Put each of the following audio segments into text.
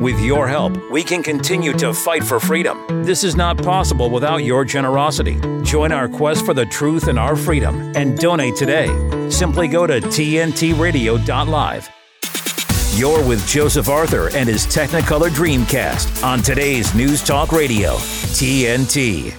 With your help, we can continue to fight for freedom. This is not possible without your generosity. Join our quest for the truth and our freedom and donate today. Simply go to tntradio.live. You're with Joseph Arthur and his Technicolor Dreamcast on today's News Talk Radio, TNT.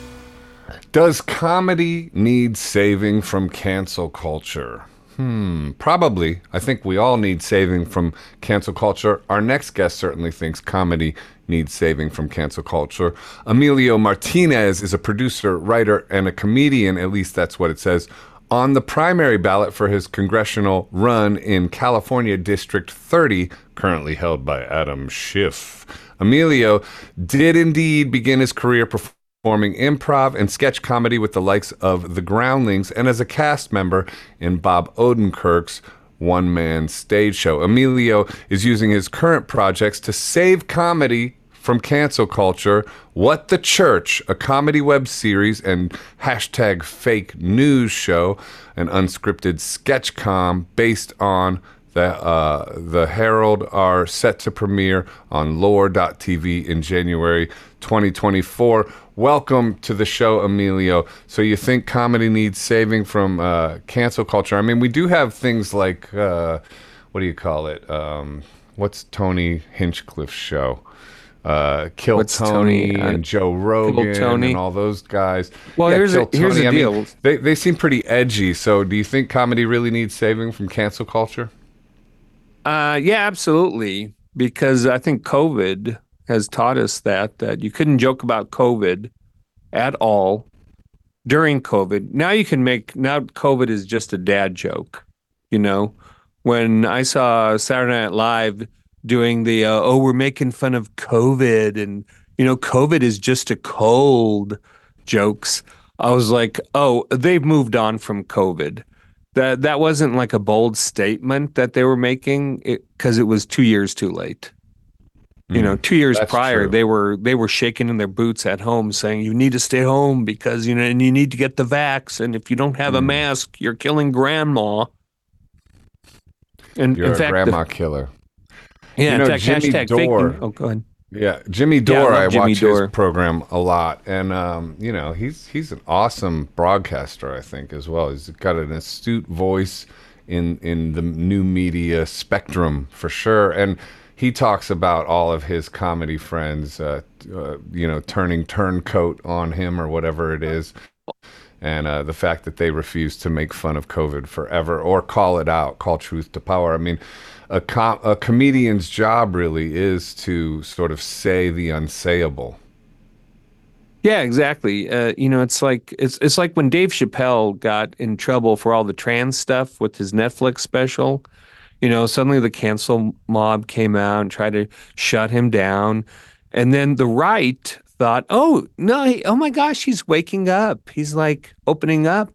Does comedy need saving from cancel culture? Hmm, probably. I think we all need saving from cancel culture. Our next guest certainly thinks comedy needs saving from cancel culture. Emilio Martinez is a producer, writer, and a comedian, at least that's what it says, on the primary ballot for his congressional run in California District 30, currently held by Adam Schiff. Emilio did indeed begin his career performing performing improv and sketch comedy with the likes of The Groundlings and as a cast member in Bob Odenkirk's one man stage show. Emilio is using his current projects to save comedy from cancel culture. What the Church, a comedy web series and hashtag fake news show, an unscripted sketch com based on the, uh, the Herald are set to premiere on lore.tv in January 2024. Welcome to the show, Emilio. So, you think comedy needs saving from uh, cancel culture? I mean, we do have things like, uh, what do you call it? Um, what's Tony Hinchcliffe's show? Uh, Kill What's Tony, Tony, uh, and Joe Rogan Tony? and all those guys. Well, here's Kill a- here's the I mean, deal. they, they seem pretty edgy. So, do you think comedy really needs saving from cancel culture? Uh, yeah, absolutely. Because I think COVID has taught us that that you couldn't joke about COVID at all during COVID. Now you can make now COVID is just a dad joke. You know, when I saw Saturday Night Live doing the uh, oh we're making fun of COVID and you know COVID is just a cold jokes. I was like, oh, they've moved on from COVID that that wasn't like a bold statement that they were making because it, was two years too late. You know, two years Mm, prior, true. they were they were shaking in their boots at home, saying you need to stay home because you know, and you need to get the vax, and if you don't Mm. have a mask, you're killing grandma. And You're in a fact, the- grandma killer. yeah, You in know, fact, Jimmy hashtag Dore- fake. Oh, go ahead. Yeah, Jimmy Yeah, I Dore. I, Jimmy watch Dore. his program a lot, and um, you know he's he's an awesome broadcaster. I think as well. He's got an astute voice in in the new media spectrum for sure, and he talks about all of his comedy friends, uh, uh, you know, turning turncoat on him or whatever it is. And uh, the fact that they refuse to make fun of COVID forever or call it out, call truth to power. I mean, a, com- a comedian's job really is to sort of say the unsayable. Yeah, exactly. Uh, you know, it's like it's it's like when Dave Chappelle got in trouble for all the trans stuff with his Netflix special. You know, suddenly the cancel mob came out and tried to shut him down, and then the right thought, "Oh no! He, oh my gosh, he's waking up. He's like opening up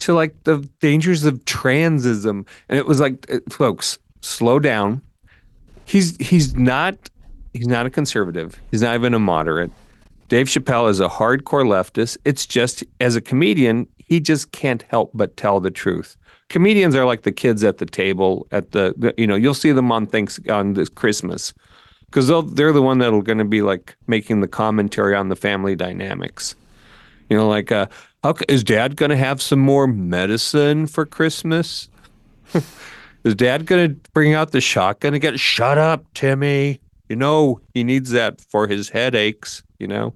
to like the dangers of transism." And it was like, uh, folks, slow down. He's he's not he's not a conservative. He's not even a moderate. Dave Chappelle is a hardcore leftist. It's just as a comedian, he just can't help but tell the truth. Comedians are like the kids at the table at the, you know you'll see them on thanks on this Christmas because they're the one that'll going to be like making the commentary on the family dynamics. You know, like uh, how, is Dad going to have some more medicine for Christmas? is Dad going to bring out the shotgun again? Shut up, Timmy. You know he needs that for his headaches. You know,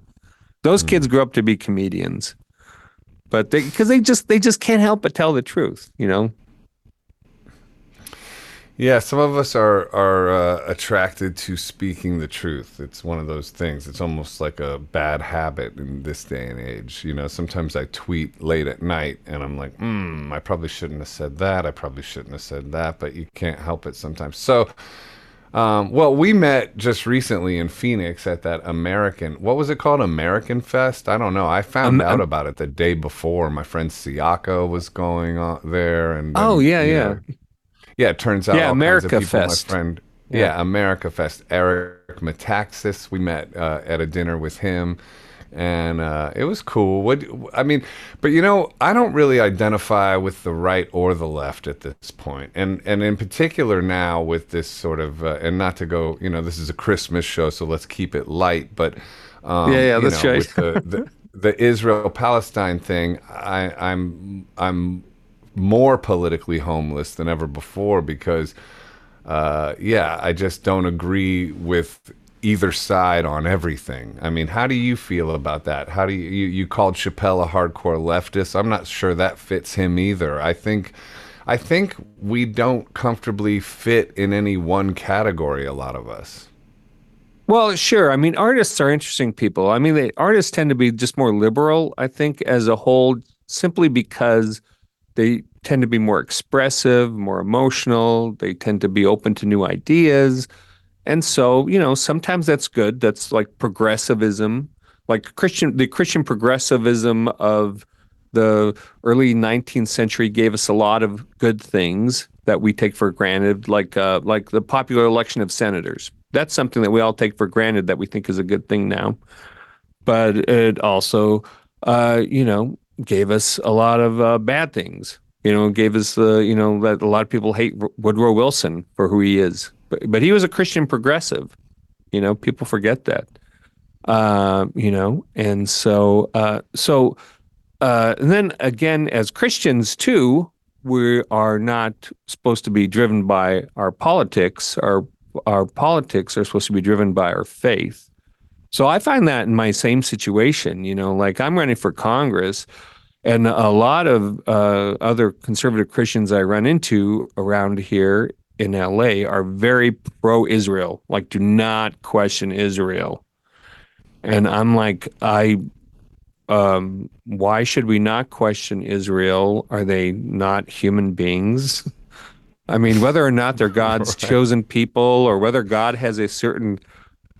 those hmm. kids grow up to be comedians, but they because they just they just can't help but tell the truth. You know. Yeah, some of us are are uh, attracted to speaking the truth. It's one of those things. It's almost like a bad habit in this day and age. You know, sometimes I tweet late at night and I'm like, hmm, I probably shouldn't have said that. I probably shouldn't have said that, but you can't help it sometimes. So, um, well, we met just recently in Phoenix at that American, what was it called? American Fest? I don't know. I found Um, out about it the day before. My friend Siaka was going on there. and Oh, yeah, yeah. know, yeah, it turns out Yeah, all America kinds of people, Fest. My friend, Yeah. yeah. America Fest. Eric Metaxas, we met uh, at a dinner with him, and uh, it was cool. What I mean, but you know, I don't really identify with the right or the left at this point, and and in particular now with this sort of, uh, and not to go, you know, this is a Christmas show, so let's keep it light, but um, yeah, yeah, you that's know, right. the, the, the Israel Palestine thing, I, I'm I'm more politically homeless than ever before because, uh, yeah, I just don't agree with either side on everything. I mean, how do you feel about that? How do you you, you called Chappelle a hardcore leftist? I'm not sure that fits him either. I think. I think we don't comfortably fit in any one category, a lot of us. Well, sure. I mean, artists are interesting people. I mean, they, artists tend to be just more liberal, I think, as a whole, simply because they tend to be more expressive, more emotional. They tend to be open to new ideas. And so, you know, sometimes that's good. That's like progressivism, like Christian, the Christian progressivism of the early 19th century gave us a lot of good things that we take for granted, like uh, like the popular election of senators. That's something that we all take for granted that we think is a good thing now. But it also, uh, you know, gave us a lot of uh, bad things. You know, gave us the, you know, that a lot of people hate Woodrow Wilson for who he is, but, but he was a Christian progressive. You know, people forget that. Uh, you know, and so, uh, so, uh, and then again, as Christians too, we are not supposed to be driven by our politics. Our our politics are supposed to be driven by our faith. So I find that in my same situation, you know, like I'm running for Congress, and a lot of uh, other conservative Christians I run into around here in LA are very pro Israel, like, do not question Israel. And I'm like, I, um, why should we not question Israel? Are they not human beings? I mean, whether or not they're God's right. chosen people or whether God has a certain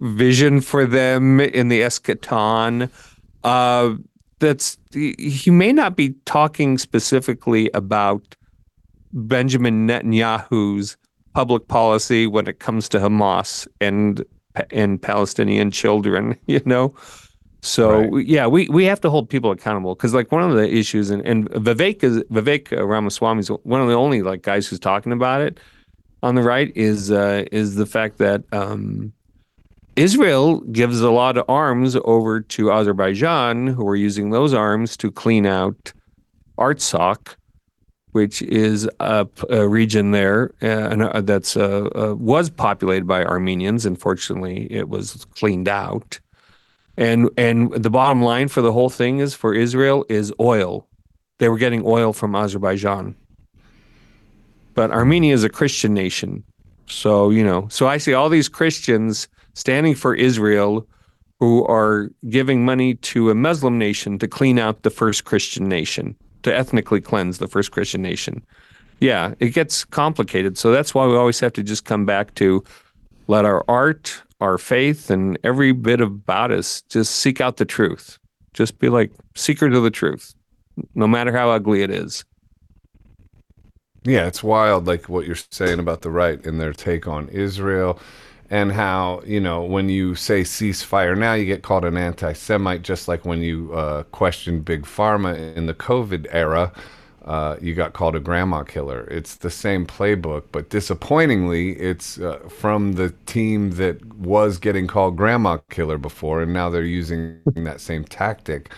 vision for them in the eschaton, uh, that's he may not be talking specifically about Benjamin Netanyahu's public policy when it comes to Hamas and and Palestinian children, you know. So right. yeah, we, we have to hold people accountable because like one of the issues and, and Vivek is Vivek Ramaswamy is one of the only like guys who's talking about it on the right is uh, is the fact that um, Israel gives a lot of arms over to Azerbaijan, who are using those arms to clean out Artsakh, which is a, a region there uh, that's uh, uh, was populated by Armenians. Unfortunately, it was cleaned out. And and the bottom line for the whole thing is for Israel is oil. They were getting oil from Azerbaijan. But Armenia is a Christian nation. So, you know, so I see all these Christians standing for Israel who are giving money to a Muslim nation to clean out the first Christian nation, to ethnically cleanse the first Christian nation. Yeah, it gets complicated. So that's why we always have to just come back to let our art, our faith and every bit about us just seek out the truth. Just be like seeker to the truth, no matter how ugly it is. Yeah, it's wild, like what you're saying about the right and their take on Israel, and how you know when you say ceasefire now, you get called an anti-Semite, just like when you uh, question big pharma in the COVID era uh, you got called a grandma killer. It's the same playbook, but disappointingly, it's uh, from the team that was getting called grandma killer before, and now they're using that same tactic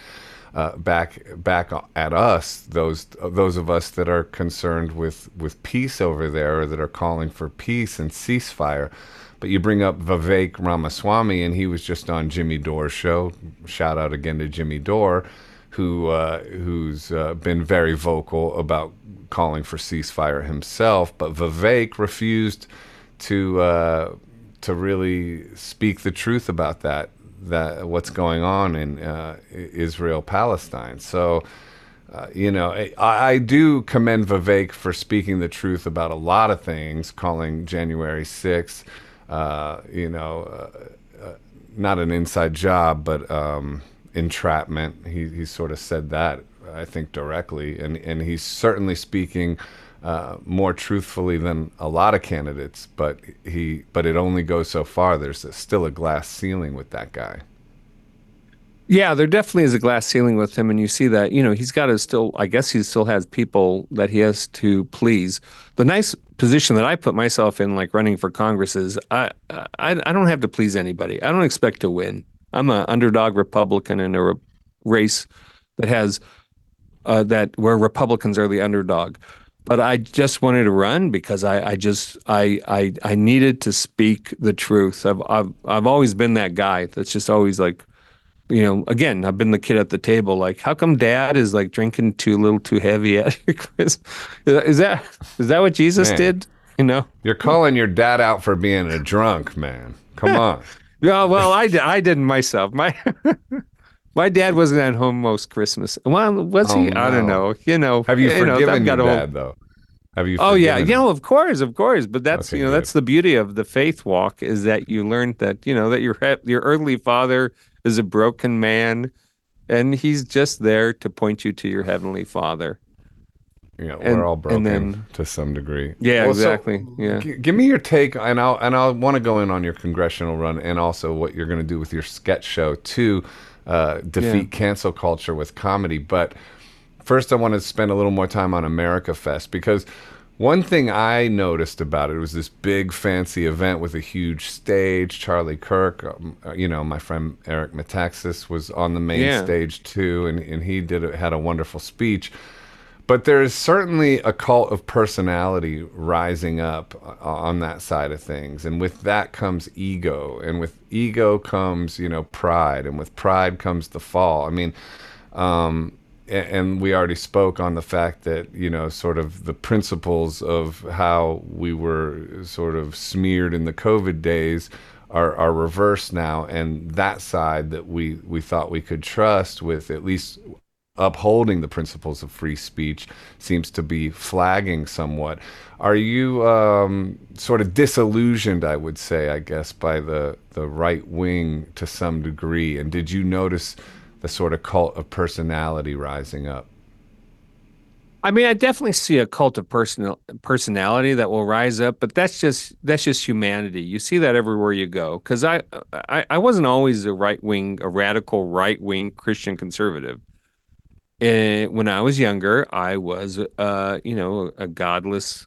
uh, back back at us. Those those of us that are concerned with with peace over there, or that are calling for peace and ceasefire. But you bring up Vivek Ramaswamy, and he was just on Jimmy Dore's show. Shout out again to Jimmy Dore who uh, who's uh, been very vocal about calling for ceasefire himself, but Vivek refused to uh, to really speak the truth about that that what's going on in uh, Israel Palestine. So. Uh, you know, I, I, do commend Vivek for speaking the truth about a lot of things, calling January 6th, uh, you know, not an inside job, but um, entrapment. He he sort of said that I think directly, and and he's certainly speaking uh, more truthfully than a lot of candidates. But he but it only goes so far. There's a, still a glass ceiling with that guy. Yeah, there definitely is a glass ceiling with him, and you see that. You know, he's got to still. I guess he still has people that he has to please. The nice position that I put myself in, like running for Congress, is I I, I don't have to please anybody. I don't expect to win. I'm an underdog Republican in a re- race that has uh, that where Republicans are the underdog. But I just wanted to run because I, I just I, I I needed to speak the truth. I've I've I've always been that guy that's just always like you know, again, I've been the kid at the table. Like, how come Dad is like drinking too little, too heavy at Christmas? Is that is that what Jesus man, did? You know, you're calling your dad out for being a drunk, man. Come on. yeah, well, I I didn't myself. My my dad wasn't at home most Christmas. Well, was he? Oh, no. I don't know. You know, have you, you forgiven know, your dad though? Have you? Oh yeah, you know, of course, of course. But that's okay, you know, good. that's the beauty of the faith walk is that you learn that you know that your your earthly father is a broken man, and he's just there to point you to your heavenly Father. Yeah, and, we're all broken then, to some degree. Yeah, well, exactly. So yeah. G- give me your take, and I'll and I'll want to go in on your congressional run, and also what you're going to do with your sketch show to uh, defeat yeah. cancel culture with comedy. But first, I want to spend a little more time on America Fest because one thing I noticed about it was this big fancy event with a huge stage. Charlie Kirk, um, uh, you know, my friend Eric Metaxas was on the main yeah. stage too, and, and he did had a wonderful speech. But there is certainly a cult of personality rising up uh, on that side of things, and with that comes ego, and with ego comes you know pride, and with pride comes the fall. I mean. Um, and we already spoke on the fact that you know sort of the principles of how we were sort of smeared in the covid days are are reversed now. And that side that we we thought we could trust with at least upholding the principles of free speech seems to be flagging somewhat. Are you um, sort of disillusioned i would say i guess by the the right wing to some degree? And did you notice the sort of cult of personality rising up? I mean, I definitely see a cult of personal personality that will rise up, but that's just that's just humanity. You see that everywhere you go. Because I, I I wasn't always a right wing, a radical right wing Christian conservative. And when I was younger, I was, uh, you know, a godless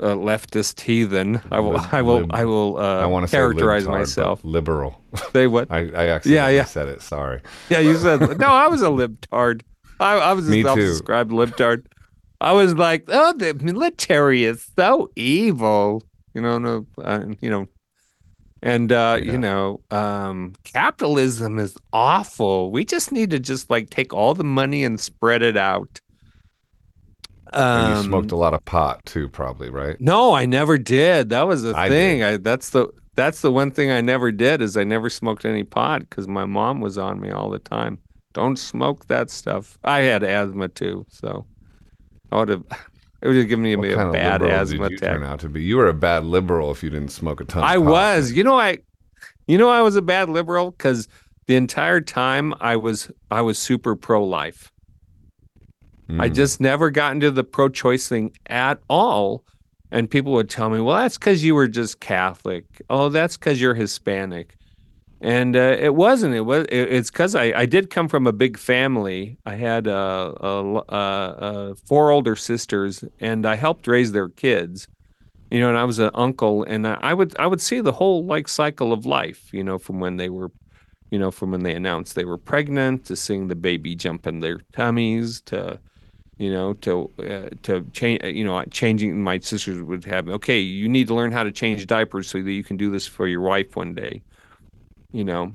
uh, leftist heathen. I will, I will, I will. Uh, I want to characterize myself liberal. Say what? I, I actually yeah, yeah. said it. Sorry. Yeah, you said no. I was a libtard. I, I was a self-described libtard. I was like, oh, the military is so evil. You know, no, uh, you know, and uh, yeah. you know, um, capitalism is awful. We just need to just like take all the money and spread it out. Um, you smoked a lot of pot too, probably, right? No, I never did. That was the I thing. I that's the that's the one thing I never did is I never smoked any pot because my mom was on me all the time. Don't smoke that stuff. I had asthma too, so I would have. It would have given me what a bad asthma you Turn out to be you were a bad liberal if you didn't smoke a ton. I was. You know I. You know I was a bad liberal because the entire time I was I was super pro life. Mm. I just never got into the pro choice thing at all. And people would tell me, well, that's because you were just Catholic. Oh, that's because you're Hispanic. And uh, it wasn't. It was. It, it's because I, I did come from a big family. I had uh, uh, four older sisters, and I helped raise their kids. You know, and I was an uncle, and I would I would see the whole like cycle of life. You know, from when they were you know, from when they announced they were pregnant to seeing the baby jump in their tummies to you know, to uh, to change, you know, changing. My sisters would have, okay, you need to learn how to change diapers so that you can do this for your wife one day, you know,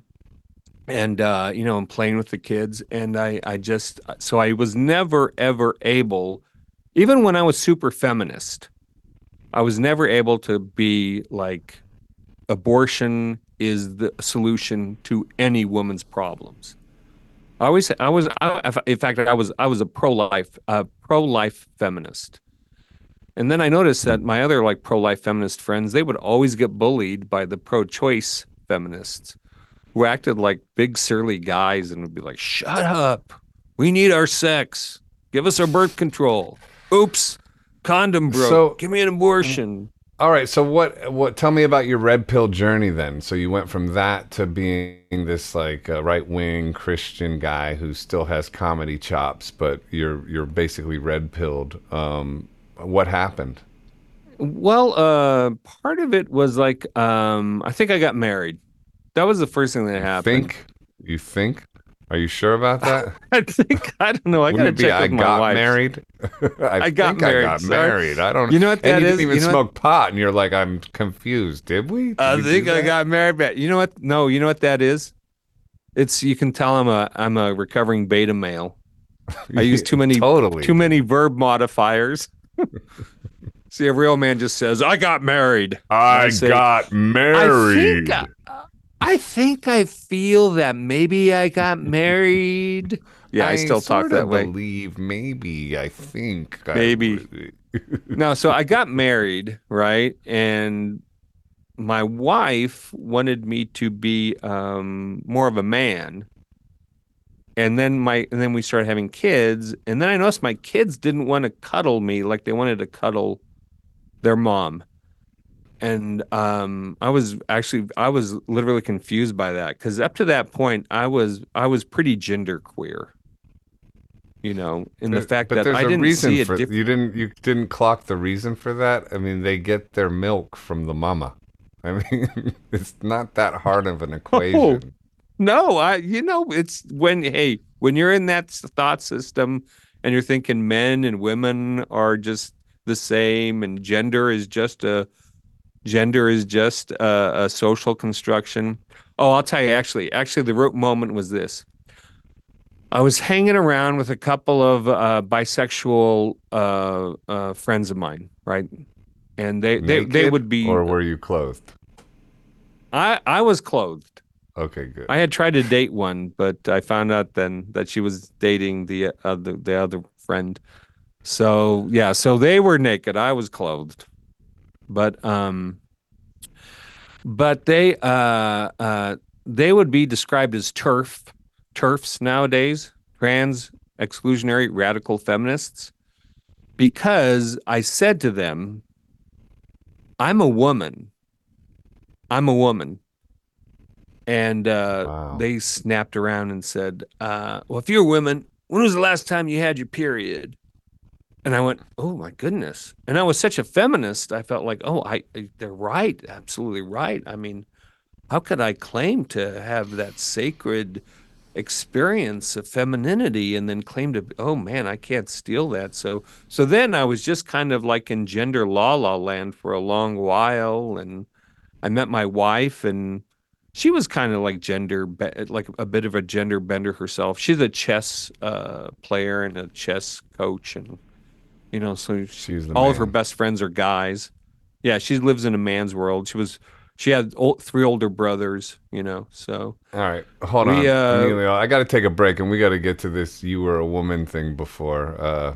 and uh, you know, and playing with the kids, and I, I just, so I was never ever able, even when I was super feminist, I was never able to be like, abortion is the solution to any woman's problems I always, I was, I, in fact, I was, I was a pro-life, uh, pro-life feminist. And then I noticed that my other like pro-life feminist friends, they would always get bullied by the pro-choice feminists, who acted like big surly guys and would be like, "Shut up, we need our sex. Give us our birth control. Oops, condom broke. So, Give me an abortion." All right. So what? What? Tell me about your red pill journey then. So you went from that to being this like uh, right wing Christian guy who still has comedy chops, but you're you're basically red pilled. Um, what happened? Well, uh, part of it was like um, I think I got married. That was the first thing that happened. Think you think? Are you sure about that? I think I don't know. I Wouldn't gotta it be check I with my got wife. married? I, I got think married, I got sir. married. I don't. You know what and that you is? didn't even You know smoke pot, and you're like, I'm confused. Did we? Did I think I got married. But you know what? No, you know what that is? It's you can tell I'm a I'm a recovering beta male. I use too many totally too many verb modifiers. See, a real man just says, "I got married." I, I say- got I married. think I, I think I feel that maybe I got married. Yeah, I, still talk that way. Believe maybe. I think. Maybe. would- No, so I got married, right? And my wife wanted me to be um, more of a man. And then my and then we started having kids, and then I noticed my kids didn't want to cuddle me like they wanted to cuddle their mom. And um, I was actually I was literally confused by that because up to that point I was I was pretty gender queer. You know, in the fact that I didn't reason see for difference. you didn't you didn't clock the reason for that. I mean, they get their milk from the mama. I mean, it's not that hard of Oh, an equation. No, I you know it's when hey when you're in that thought system and you're thinking men and women are just the same and gender is just a gender is just a, a social construction. Oh, I'll tell you actually actually the root moment was this. I was hanging around with a couple of uh, bisexual uh, uh, friends of mine, right? And they they, they would be or were you clothed? I I was clothed. Okay, good. I had tried to date one, but I found out then that she was dating the other the other friend. So yeah, so they were naked. I was clothed, but um, but they uh uh they would be described as TERF TERFs nowadays, trans exclusionary radical feminists, because I said to them, "I'm a woman. I'm a woman." And uh, Wow. they snapped around and said, uh, "Well, if you're a woman, when was the last time you had your period?" And I went, "Oh my goodness!" And I was such a feminist. I felt like, "Oh, I they're right, absolutely right." I mean, how could I claim to have that sacred experience of femininity and then claim to? Oh man, I can't steal that. So, so then I was just kind of like in gender la la land for a long while, and I met my wife and she was kind of like gender like a bit of a gender bender herself she's a chess uh, player and a chess coach and you know so she, She's the all of her best friends are guys yeah she lives in a man's world she was she had ol three older brothers you know so All right, hold We, on, uh, Emilio. I got to take a break, and we got to get to this "you were a woman" thing before. Uh,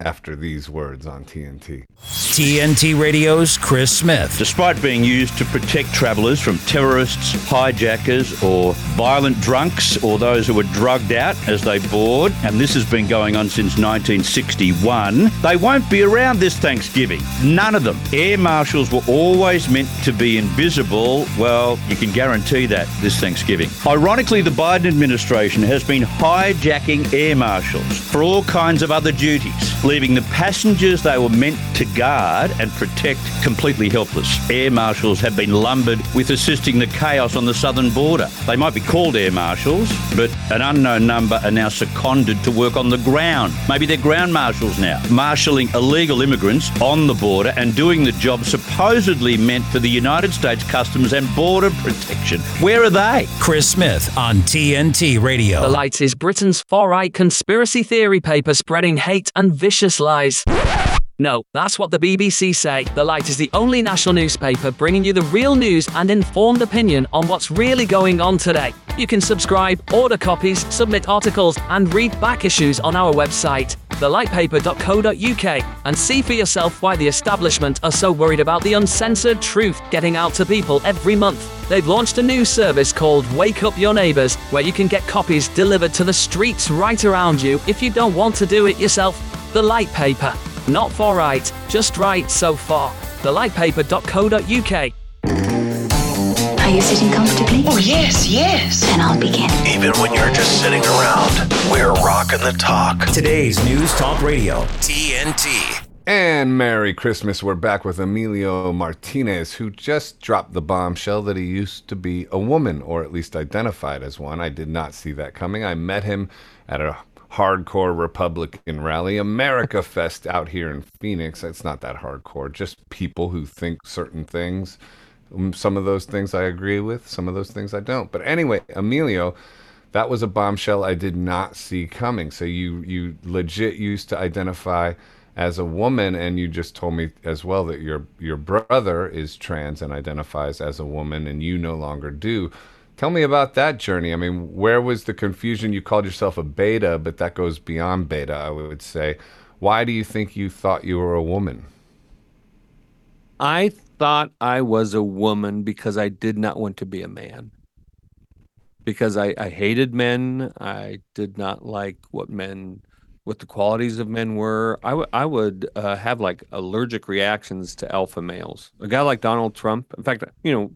after these words on TNT. TNT Radio's Chris Smith. Despite being used to protect travellers from terrorists, hijackers, or violent drunks, or those who were drugged out as they board, and this has been going on since 1961, they won't be around this Thanksgiving. None of them. Air marshals were always meant to be invisible. Well, you can guarantee that this Thanksgiving. Ironically, the Biden administration has been hijacking air marshals for all kinds of other duties, leaving the passengers they were meant to guard and protect completely helpless. Air marshals have been lumbered with assisting the chaos on the southern border. They might be called air marshals, but an unknown number are now seconded to work on the ground. Maybe they're ground marshals now, marshalling illegal immigrants on the border and doing the job supposedly meant for the United States Customs and Border Protection. Where are they? Chris Smith on TNT Radio. The Light is Britain's far-right conspiracy theory paper spreading hate and vicious lies. No, that's what the BBC say. The Light is the only national newspaper bringing you the real news and informed opinion on what's really going on today. You can subscribe, order copies, submit articles, and read back issues on our website, thelightpaper.co.uk, and see for yourself why the establishment are so worried about the uncensored truth getting out to people every month. They've launched a new service called Wake Up Your Neighbours, where you can get copies delivered to the streets right around you if you don't want to do it yourself. The Light Paper. Not for right, just right so far. thelightpaper.co.uk. Are you sitting comfortably? Oh, yes, yes. Then I'll begin. Even when you're just sitting around, we're rocking the talk. Today's News Talk Radio, TNT. And Merry Christmas. We're back with Emilio Martinez, who just dropped the bombshell that he used to be a woman, or at least identified as one. I did not see that coming. I met him at a hardcore Republican rally, America Fest out here in Phoenix. It's not that hardcore, just people who think certain things. Um, Some of those things I agree with, some of those things I don't. But anyway, Emilio, that was a bombshell I did not see coming. So you you legit used to identify as a woman, and you just told me as well that your your brother is trans and identifies as a woman, and you no longer do. Tell me about that journey. I mean, where was the confusion? You called yourself a beta, but that goes beyond beta, I would say. Why do you think you thought you were a woman? I thought I was a woman because I did not want to be a man. Because I, I hated men. I did not like what men, what the qualities of men were. I, w- I would uh, have like allergic reactions to alpha males. A guy like Donald Trump, in fact, you know,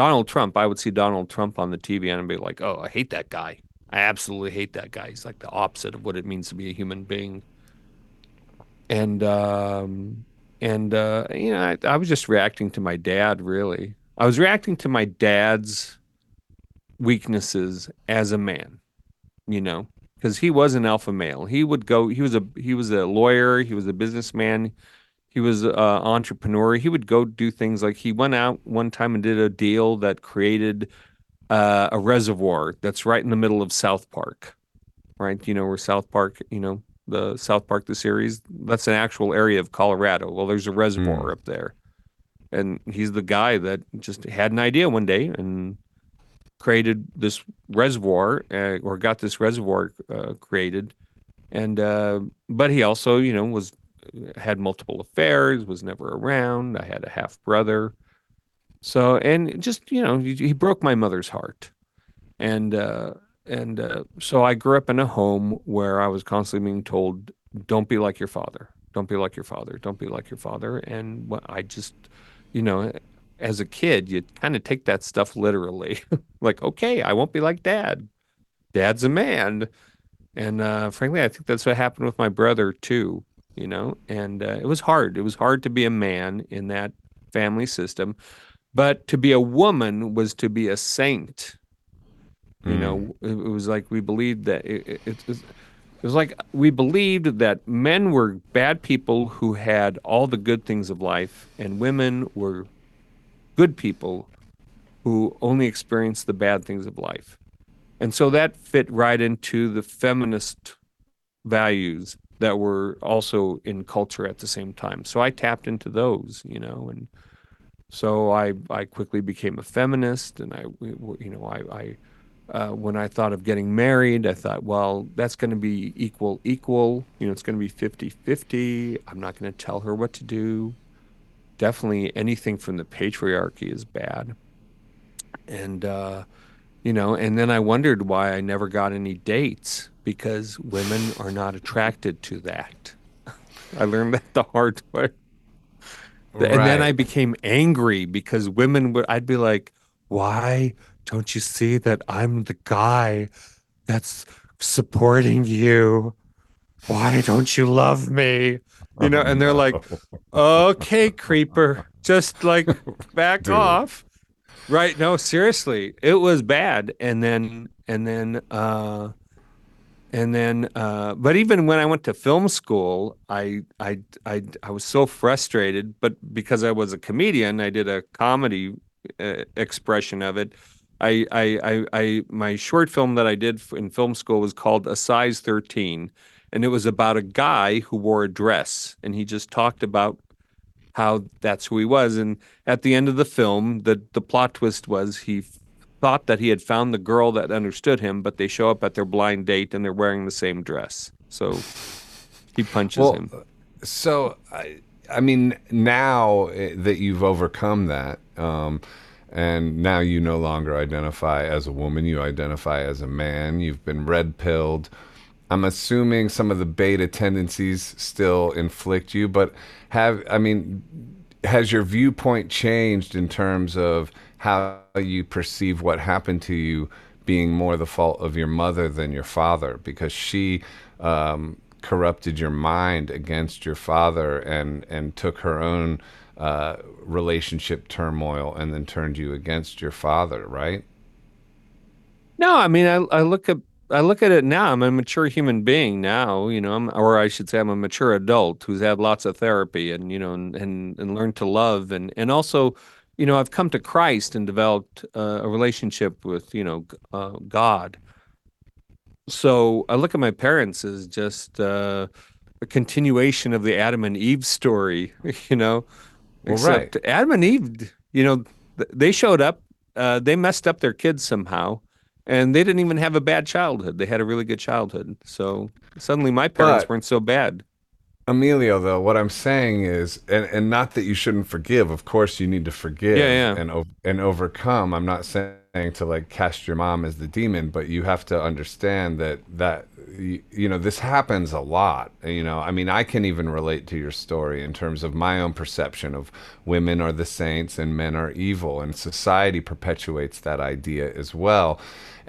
Donald Trump, I would see Donald Trump on the TV and I'd be like, oh, I hate that guy. I absolutely hate that guy. He's like the opposite of what it means to be a human being. And, um, and uh, you know, I, I was just reacting to my dad. Really, I was reacting to my dad's weaknesses as a man. You know, because he was an alpha male. He would go. He was a he was a lawyer. He was a businessman. He was an entrepreneur. He would go do things like he went out one time and did a deal that created uh, a reservoir that's right in the middle of South Park, right? You know where South Park, you know, the South Park the series. That's an actual area of Colorado. Well, there's a reservoir up there, and he's the guy that just had an idea one day and created this reservoir uh, or got this reservoir uh, created, and uh, but he also, you know, was had multiple affairs, was never around. I had a half brother, so and just you know, he, he broke my mother's heart, and. uh and uh, so I grew up in a home where I was constantly being told, "Don't be like your father. Don't be like your father. Don't be like your father." And what I just, you know, as a kid, you kind of take that stuff literally. like, okay, I won't be like dad. Dad's a man, and uh, frankly, I think that's what happened with my brother too. You know, and uh, it was hard. It was hard to be a man in that family system, but to be a woman was to be a saint you know, it, it was like we believed that it, it, it, was, it was like we believed that men were bad people who had all the good things of life, and women were good people who only experienced the bad things of life. And so that fit right into the feminist values that were also in culture at the same time. So I tapped into those, you know, and so I I quickly became a feminist, and I you know I I uh, when I thought of getting married, I thought, well, that's going to be equal, equal. You know, it's going to be 50 50. I'm not going to tell her what to do. Definitely anything from the patriarchy is bad. And, uh, you know, and then I wondered why I never got any dates because women are not attracted to that. I learned that the hard way. And then I became angry because women would, I'd be like, why don't you see that I'm the guy that's supporting you? Why don't you love me? You know, and they're like, okay, creeper, just like back Dude. off. Right. No, seriously, it was bad. And then, and then, uh, and then, uh, but even when I went to film school, I, I, I, I was so frustrated. But because I was a comedian, I did a comedy uh, expression of it. I, I, I, I, my short film that I did in film school was called A Size 13, and it was about a guy who wore a dress, and he just talked about how that's who he was. And at the end of the film, the the plot twist was he thought that he had found the girl that understood him, but they show up at their blind date and they're wearing the same dress. So he punches Well, him. So, I, I mean, now eh, that you've overcome that, um, and now you no longer identify as a woman, you identify as a man, you've been red pilled. I'm assuming some of the beta tendencies still inflict you, but have, I mean, has your viewpoint changed in terms of how you perceive what happened to you being more the fault of your mother than your father because she um, corrupted your mind against your father and and took her own uh, relationship turmoil and then turned you against your father, right? No, I mean, I, I look at I look at it now. I'm a mature human being now, you know, I'm, or I should say, I'm a mature adult who's had lots of therapy and you know, and and, and learned to love and and also, you know, I've come to Christ and developed uh, a relationship with you know uh, God. So I look at my parents as just uh, a continuation of the Adam and Eve story, you know. Well, Except right. Adam and Eve, you know, th- they showed up, uh, they messed up their kids somehow, and they didn't even have a bad childhood. They had a really good childhood. So suddenly my parents But- weren't so bad. Emilio, though, what I'm saying is, and, and not that you shouldn't forgive. Of course, you need to forgive Yeah, yeah. and and overcome. I'm not saying to like cast your mom as the demon, but you have to understand that that you, you know this happens a lot. You know, I mean, I can even relate to your story in terms of my own perception of women are the saints and men are evil, and society perpetuates that idea as well.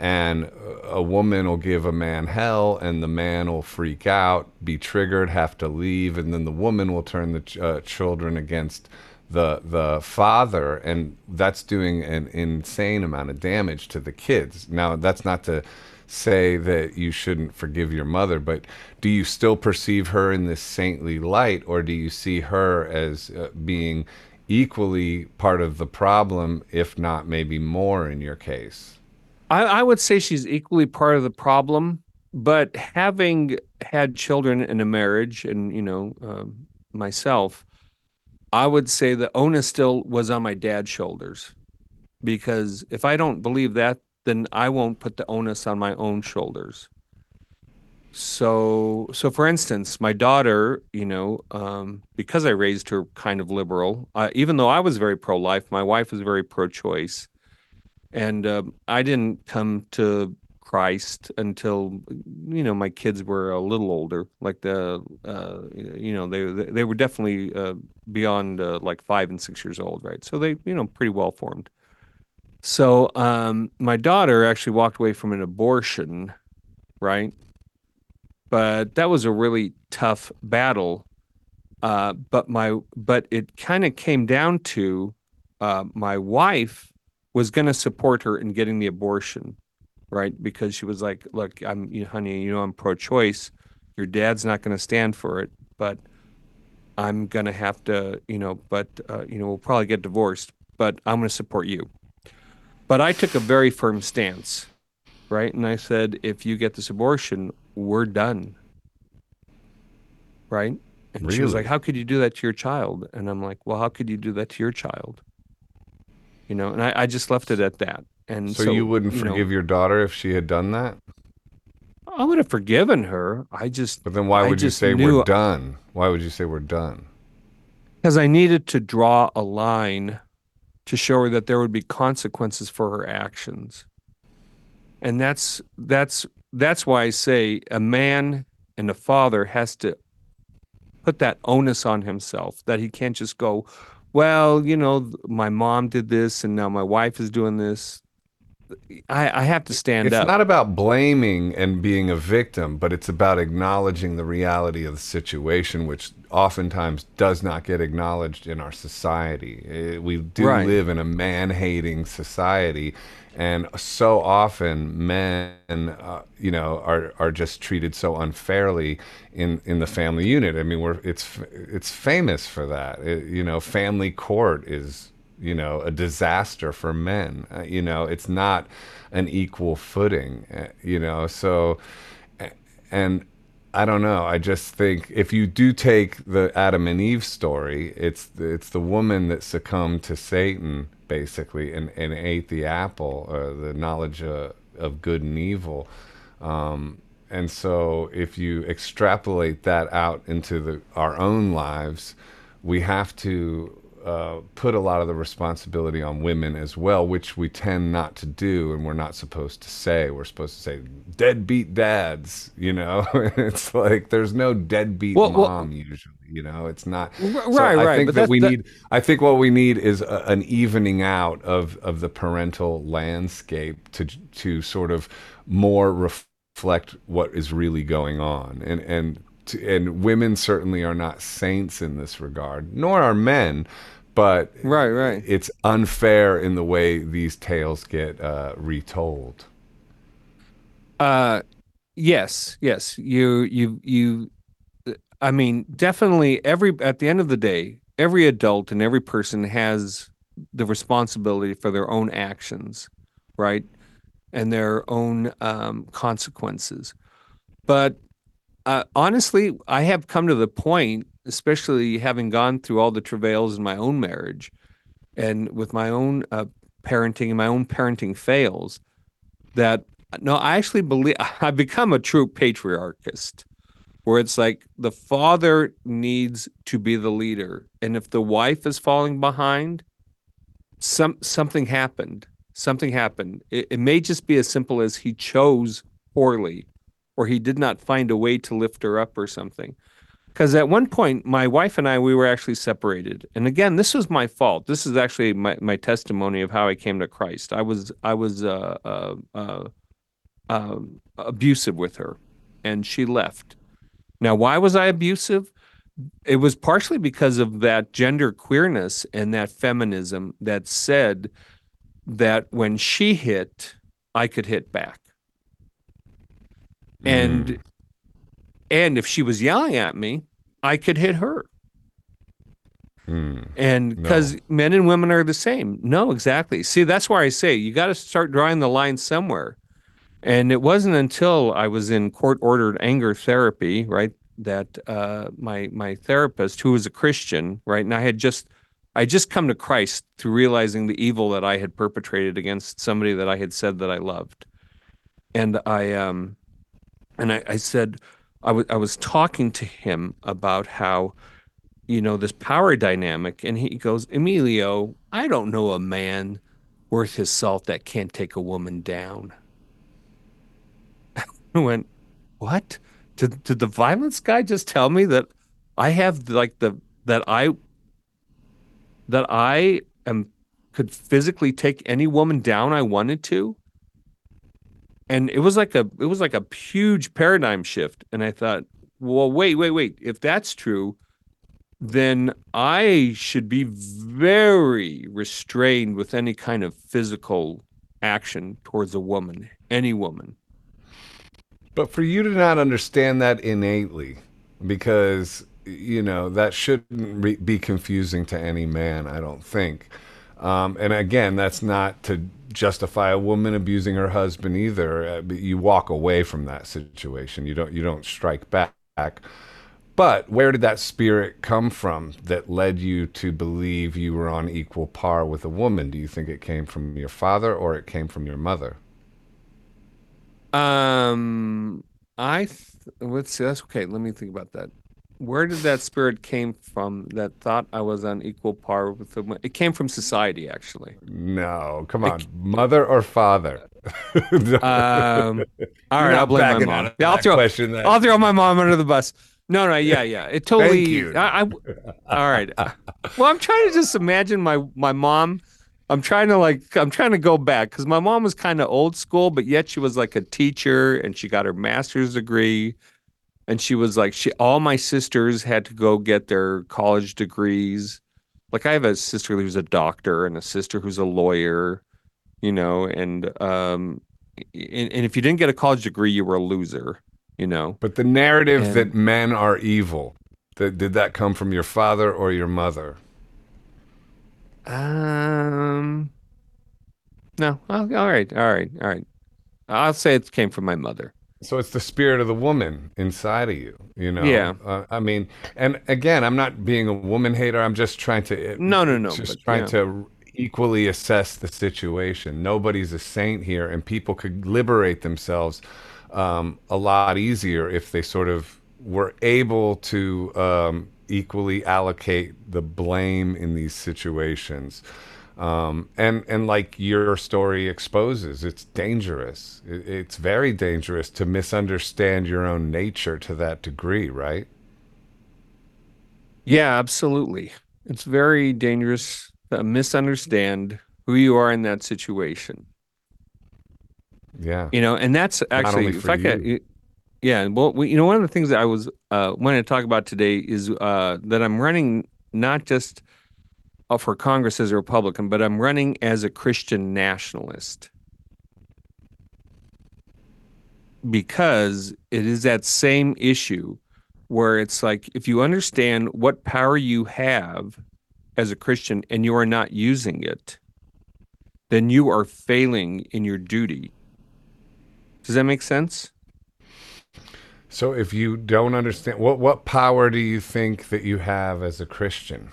And a woman will give a man hell, and the man will freak out, be triggered, have to leave, and then the woman will turn the ch- uh, children against the the father, and that's doing an insane amount of damage to the kids. Now, that's not to say that you shouldn't forgive your mother, but do you still perceive her in this saintly light, or do you see her as uh, being equally part of the problem, if not maybe more in your case? I, I would say she's equally part of the problem, but having had children in a marriage and, you know, um, myself, I would say the onus still was on my dad's shoulders. Because if I don't believe that, then I won't put the onus on my own shoulders. So, so for instance, my daughter, you know, um, because I raised her kind of liberal, uh, even though I was very pro-life, my wife was very pro-choice, and um, I didn't come to Christ until you know my kids were a little older. Like the, uh, you know, they they were definitely uh, beyond uh, like five and six years old, right? So they, you know, pretty well formed. So um, my daughter actually walked away from an abortion, right? But that was a really tough battle. Uh, but my but it kind of came down to uh, my wife was going to support her in getting the abortion, right? Because she was like, "Look, I'm, you honey, you know, I'm pro-choice. Your dad's not going to stand for it, but I'm going to have to, you know, but uh, you know, we'll probably get divorced, but I'm going to support you." But I took a very firm stance, right? And I said, "If you get this abortion, we're done." Right? And she was like, "How could you do that to your child?" And I'm like, "Well, how could you do that to your child?" You know, and I, I just left it at that. And So, so, you wouldn't know, forgive your daughter if she had done that? I would have forgiven her. I just But then why I would you say we're done? Why would you say we're done? because I needed to draw a line to show her that there would be consequences for her actions. And that's that's that's why I say a man and a father has to put that onus on himself that he can't just go, well, you know, my mom did this and now my wife is doing this. I, I have to stand It's up. It's not about blaming and being a victim, but it's about acknowledging the reality of the situation, which oftentimes does not get acknowledged in our society. Eh, We do Right. live in a man hating society. And so often, men, uh, you know, are, are just treated so unfairly in, in the family unit. I mean, we're it's it's famous for that. It- you know, family court is you know a disaster for men uh, you know it's not an equal footing uh, you know so and i don't know i just think if you do take the adam and eve story it's it's the woman that succumbed to satan basically and, and ate the apple uh, the knowledge uh, of good and evil um, and so if you extrapolate that out into the, our own lives, we have to uh, put a lot of the responsibility on women as well, which we tend not to do, and we're not supposed to say. We're supposed to say deadbeat dads. You know, it's like there's no deadbeat Well, well- mom usually. You know, it's not R- so right, I right, think but that we that- need. I think what we need is a, an evening out of of the parental landscape to to sort of more reflect what is really going on, and and to, and women certainly are not saints in this regard, nor are men. But Right, right. it's unfair in the way these tales get uh, retold. Uh, yes, yes. You, you, you. I mean, definitely. Every at the end of the day, every adult and every person has the responsibility for their own actions, right, and their own um, consequences. But uh, honestly, I have come to the point, especially having gone through all the travails in my own marriage, and with my own uh, parenting and my own parenting fails, that no, I actually believe I've become a true patriarchist, where it's like the father needs to be the leader, and if the wife is falling behind, some something happened. Something happened. It, it may just be as simple as he chose poorly, or he did not find a way to lift her up, or something. Because at one point, my wife and I, we were actually separated. And again, this was my fault. This is actually my, my testimony of how I came to Christ. I was I was uh, uh, uh, um, abusive with her, and she left. Now, why was I abusive? It was partially because of that gender queerness and that feminism that said that when she hit, I could hit back. And and if she was yelling at me, I could hit her. Hmm. And because men and women are the same. No, exactly. See, that's why I say you got to start drawing the line somewhere. And it wasn't until I was in court ordered anger therapy, right, that uh, my my therapist, who was a Christian, right, and I had just I just come to Christ through realizing the evil that I had perpetrated against somebody that I had said that I loved, and I um, and I, I said I was I was talking to him about how you know this power dynamic and he goes emilio i don't know a man worth his salt that can't take a woman down i went what? Did, did the violence guy just tell me that i have like the that i that i am could physically take any woman down i wanted to? And it was like a it was like a huge paradigm shift. And i thought well wait wait wait. If that's true then I should be very restrained with any kind of physical action towards a woman, any woman. But for you to not understand that innately, because you know that shouldn't re- be confusing to any man, I don't think. Um, and again, that's not to justify a woman abusing her husband either. Uh, you walk away from that situation. You don't. You don't strike back. But where did that spirit come from that led you to believe you were on equal par with a woman? Do you think it came from your father or it came from your mother? Um, I th- let's see. That's okay. Let me think about that. Where did that spirit came from that thought I was on equal par with the? It came from society, actually. No, come on, mother or father? Um, all right, I'll blame my mom. Yeah, I'll throw. question then. I'll throw my mom under the bus. No, no, yeah, yeah. It totally. you. I, I, all right. Well, I'm trying to just imagine my my mom. I'm trying to like. I'm trying to go back because my mom was kind of old school, but yet she was like a teacher, and she got her master's degree, and she was like she. All my sisters had to go get their college degrees. Like I have a sister who's a doctor and a sister who's a lawyer, you know, and um, and, and if you didn't get a college degree, you were a loser, you know. But the narrative And- that men are evil, that did that come from your father or your mother? Um, no. Oh, all right, all right, all right. I'll say it came from my mother. So it's the spirit of the woman inside of you, you know. Yeah. Uh, I mean, and again, I'm not being a woman hater. I'm just trying to No, no, no, just but, trying yeah. to equally assess the situation. Nobody's a saint here, and people could liberate themselves um, a lot easier if they sort of were able to um, equally allocate the blame in these situations. Um, and and like your story exposes, it's dangerous. It, it's very dangerous to misunderstand your own nature to that degree, right? Yeah, absolutely. It's very dangerous to misunderstand who you are in that situation. Yeah. You know, and that's actually, only if for I could, you. Yeah. Well, we, you know, one of the things that I was uh, wanting to talk about today is uh, that I'm running not just uh, for Congress as a Republican, but I'm running as a Christian nationalist because it is that same issue where it's like if you understand what power you have as a Christian and you are not using it, then you are failing in your duty. Does that make sense? So if you don't understand what what power do you think that you have as a Christian?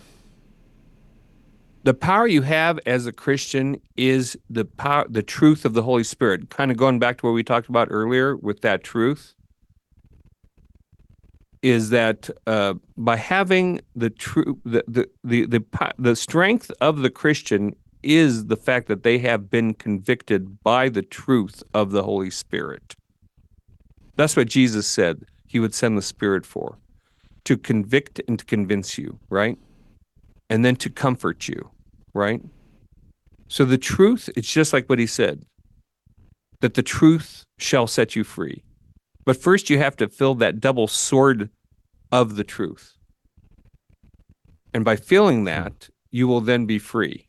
The power you have as a Christian is the power the truth of the Holy Spirit. Kind of going back to what we talked about earlier with that truth is that uh, by having the true the, the the the the strength of the Christian is the fact that they have been convicted by the truth of the Holy Spirit. That's what Jesus said he would send the Spirit for to convict and to convince you, right? And then to comfort you, right? So the truth, it's just like what he said that the truth shall set you free. But first, you have to fill that double sword of the truth. And by feeling that, you will then be free.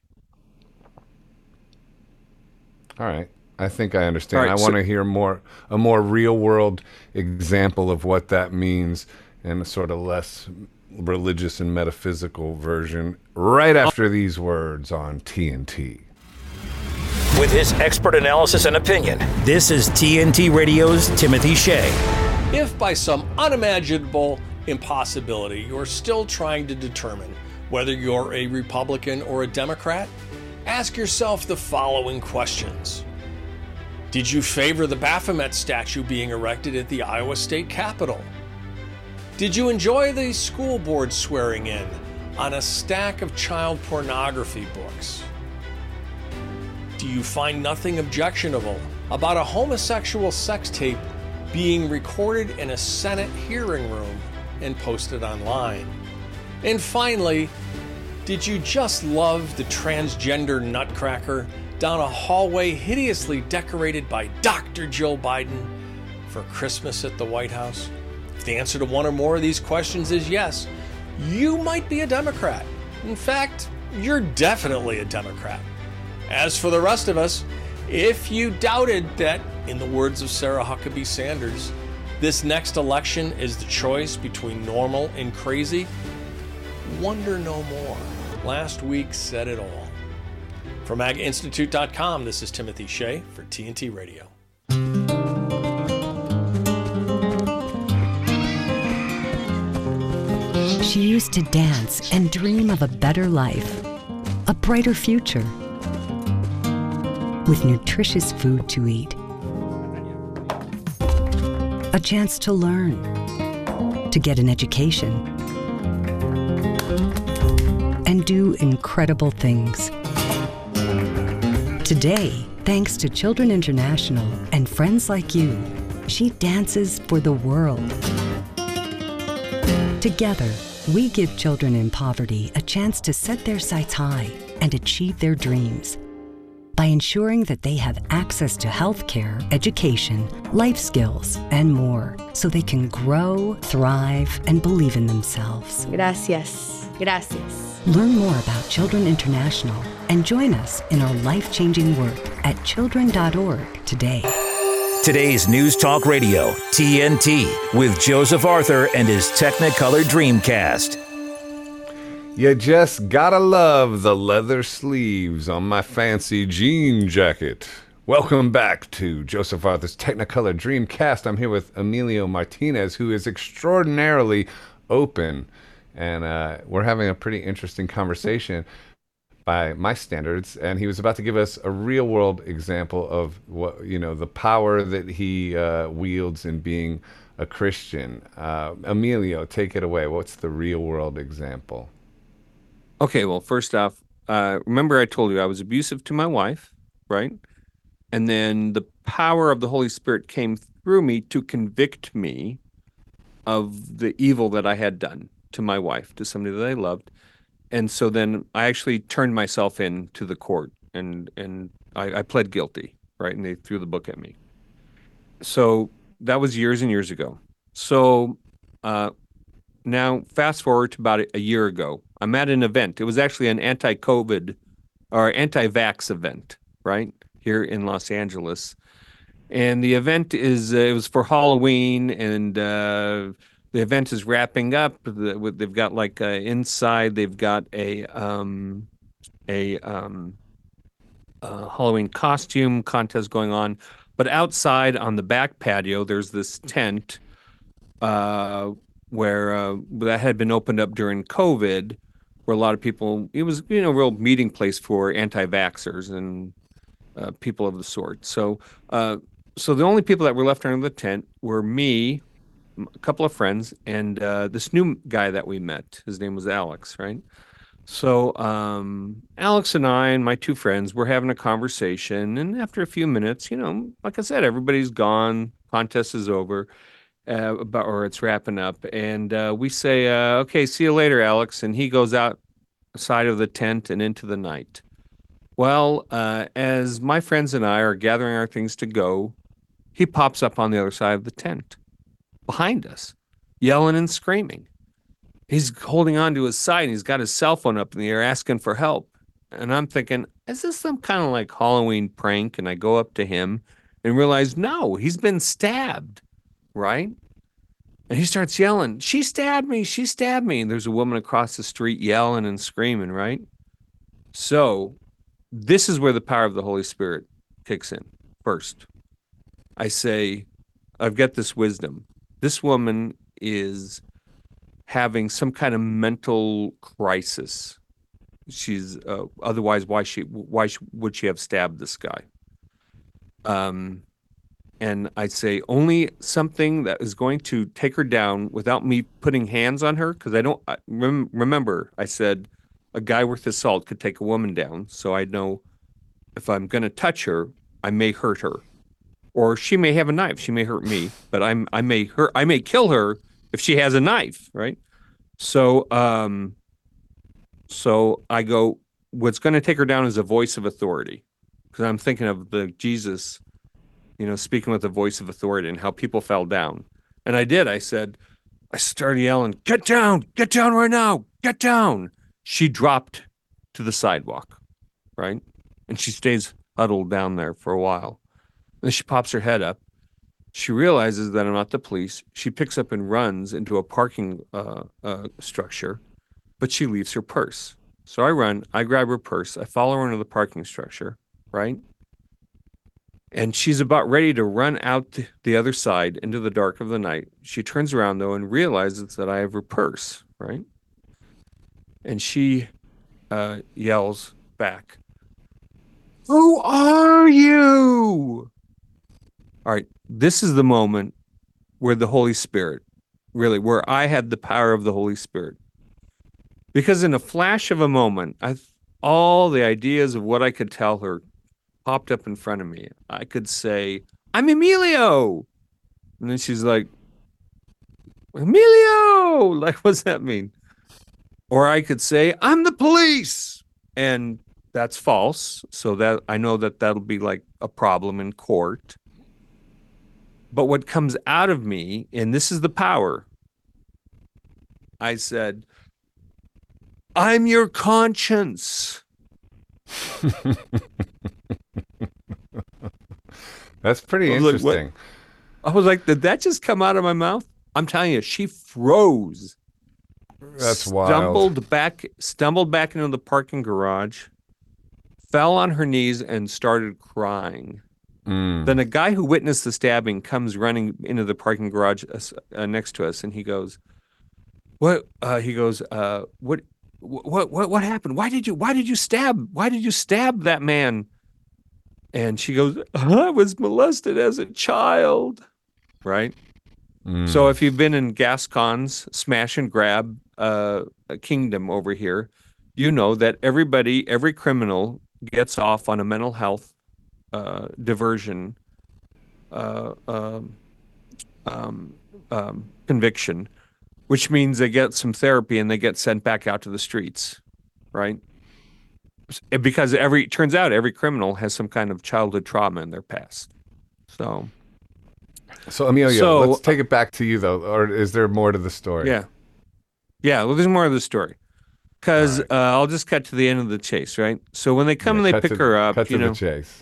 All right. I think I understand. All right, I so- want to hear more a more real world example of what that means and a sort of less religious and metaphysical version right after these words on TNT. With his expert analysis and opinion, this is TNT Radio's Timothy Shea. If by some unimaginable impossibility you're still trying to determine whether you're a Republican or a Democrat, ask yourself the following questions. Did you favor the Baphomet statue being erected at the Iowa State Capitol? Did you enjoy the school board swearing in on a stack of child pornography books? Do you find nothing objectionable about a homosexual sex tape being recorded in a Senate hearing room and posted online? And finally, did you just love the transgender nutcracker down a hallway hideously decorated by Dr. Jill Biden for Christmas at the White House? If the answer to one or more of these questions is yes, you might be a Democrat. In fact, you're definitely a Democrat. As for the rest of us, if you doubted that, in the words of Sarah Huckabee Sanders, this next election is the choice between normal and crazy, wonder no more. Last week said it all. From AgInstitute.com, this is Timothy Shea for TNT Radio. She used to dance and dream of a better life, a brighter future, with nutritious food to eat, a chance to learn, to get an education, and do incredible things. Today, thanks to Children International and friends like you, she dances for the world. Together, we give children in poverty a chance to set their sights high and achieve their dreams by ensuring that they have access to health care, education, life skills, and more so they can grow, thrive, and believe in themselves. Gracias. Gracias. Learn more about Children International and join us in our life changing work at children.org today. Today's News Talk Radio, TNT, with Joseph Arthur and his Technicolor Dreamcast. You just gotta love the leather sleeves on my fancy jean jacket. Welcome back to Joseph Arthur's Technicolor Dreamcast. I'm here with Emilio Martinez, who is extraordinarily open, and uh, we're having a pretty interesting conversation by my standards. And he was about to give us a real world example of what you know the power that he uh, wields in being a Christian. Uh, Emilio, take it away. What's the real world example? Okay, well, first off, uh, remember I told you I was abusive to my wife, right? And then the power of the Holy Spirit came through me to convict me of the evil that I had done. To my wife, to somebody that I loved. And so then I actually turned myself in to the court and and I, I pled guilty, right? And they threw the book at me. So that was years and years ago. So uh, now fast forward to about a year ago. I'm at an event. It was actually an anti-COVID or anti-vax event, right here in Los Angeles. And the event is uh, it was for Halloween, and uh, the event is wrapping up. They've got like uh, inside, they've got a um, a um, uh, Halloween costume contest going on. But outside on the back patio, there's this tent uh, where uh, that had been opened up during COVID, where a lot of people. It was you know a real meeting place for anti-vaxxers and uh, people of the sort. So uh, so the only people that were left under the tent were me, a couple of friends, and uh, this new guy that we met. His name was Alex, right? So um, Alex and I and my two friends were having a conversation, and after a few minutes, you know, like I said, everybody's gone, contest is over, uh, or it's wrapping up, and uh, we say, uh, "Okay, see you later, Alex," and he goes outside of the tent and into the night. Well, uh, as my friends and I are gathering our things to go, he pops up on the other side of the tent, behind us, yelling and screaming he's holding on to his side and he's got his cell phone up in the air asking for help. And I'm thinking, is this some kind of like Halloween prank? And I go up to him and realize, no, he's been stabbed, right? And he starts yelling, She stabbed me, she stabbed me. And there's a woman across the street yelling and screaming, right? So this is where the power of the Holy Spirit kicks in first. I say, I've got this wisdom. This woman is having some kind of mental crisis. She's uh, otherwise why she why would she have stabbed this guy? Um, and I say only something that is going to take her down without me putting hands on her because I don't I, rem, remember I said a guy worth his salt could take a woman down, so I know if I'm going to touch her, I may hurt her, or she may have a knife. She may hurt me, but I'm I may hurt I may kill her if she has a knife, right? So, um, so I go. What's going to take her down is a voice of authority, because I'm thinking of the Jesus, you know, speaking with the voice of authority and how people fell down. And I did. I said, I started yelling, "Get down! Get down right now! Get down!" She dropped to the sidewalk, right, and she stays huddled down there for a while. Then she pops her head up she realizes that I'm not the police. She picks up and runs into a parking uh, uh, structure, but she leaves her purse. So I run, I grab her purse, I follow her into the parking structure, right? And she's about ready to run out the other side into the dark of the night. She turns around though and realizes that I have her purse, right? And she uh, yells back, Who are you? All right, this is the moment where the Holy Spirit, really, where I had the power of the Holy Spirit. Because in a flash of a moment, I all the ideas of what I could tell her popped up in front of me. I could say, I'm Emilio. And then she's like, Emilio! Like, what's that mean? Or I could say, I'm the police. And that's false. So that I know that that'll be like a problem in court. But what comes out of me, and this is the power, I said, I'm your conscience. That's pretty I interesting. Like, I was like, did that just come out of my mouth? I'm telling you, she froze. That's wild. Stumbled back, stumbled back into the parking garage, fell on her knees, and started crying. Mm. Then a guy who witnessed the stabbing comes running into the parking garage uh, uh, next to us, and he goes, "What?" Uh, he goes, uh, "What? What? What? What happened? Why did you? Why did you stab? Why did you stab that man?" And she goes, "I was molested as a child." Right. Mm. So if you've been in Gascon's smash and grab uh, kingdom over here, you know that everybody, every criminal gets off on a mental health uh, diversion uh, um, um, um, conviction which means they get some therapy and they get sent back out to the streets, right? Because every turns out every criminal has some kind of childhood trauma in their past. So So Emilio, So- let's take it back to you though, or is there more to the story? yeah, yeah. Well, there's more of the story. Because uh, I'll just cut to the end of the chase, right? So when they come Yeah, and they pick to- her up, you know, the chase.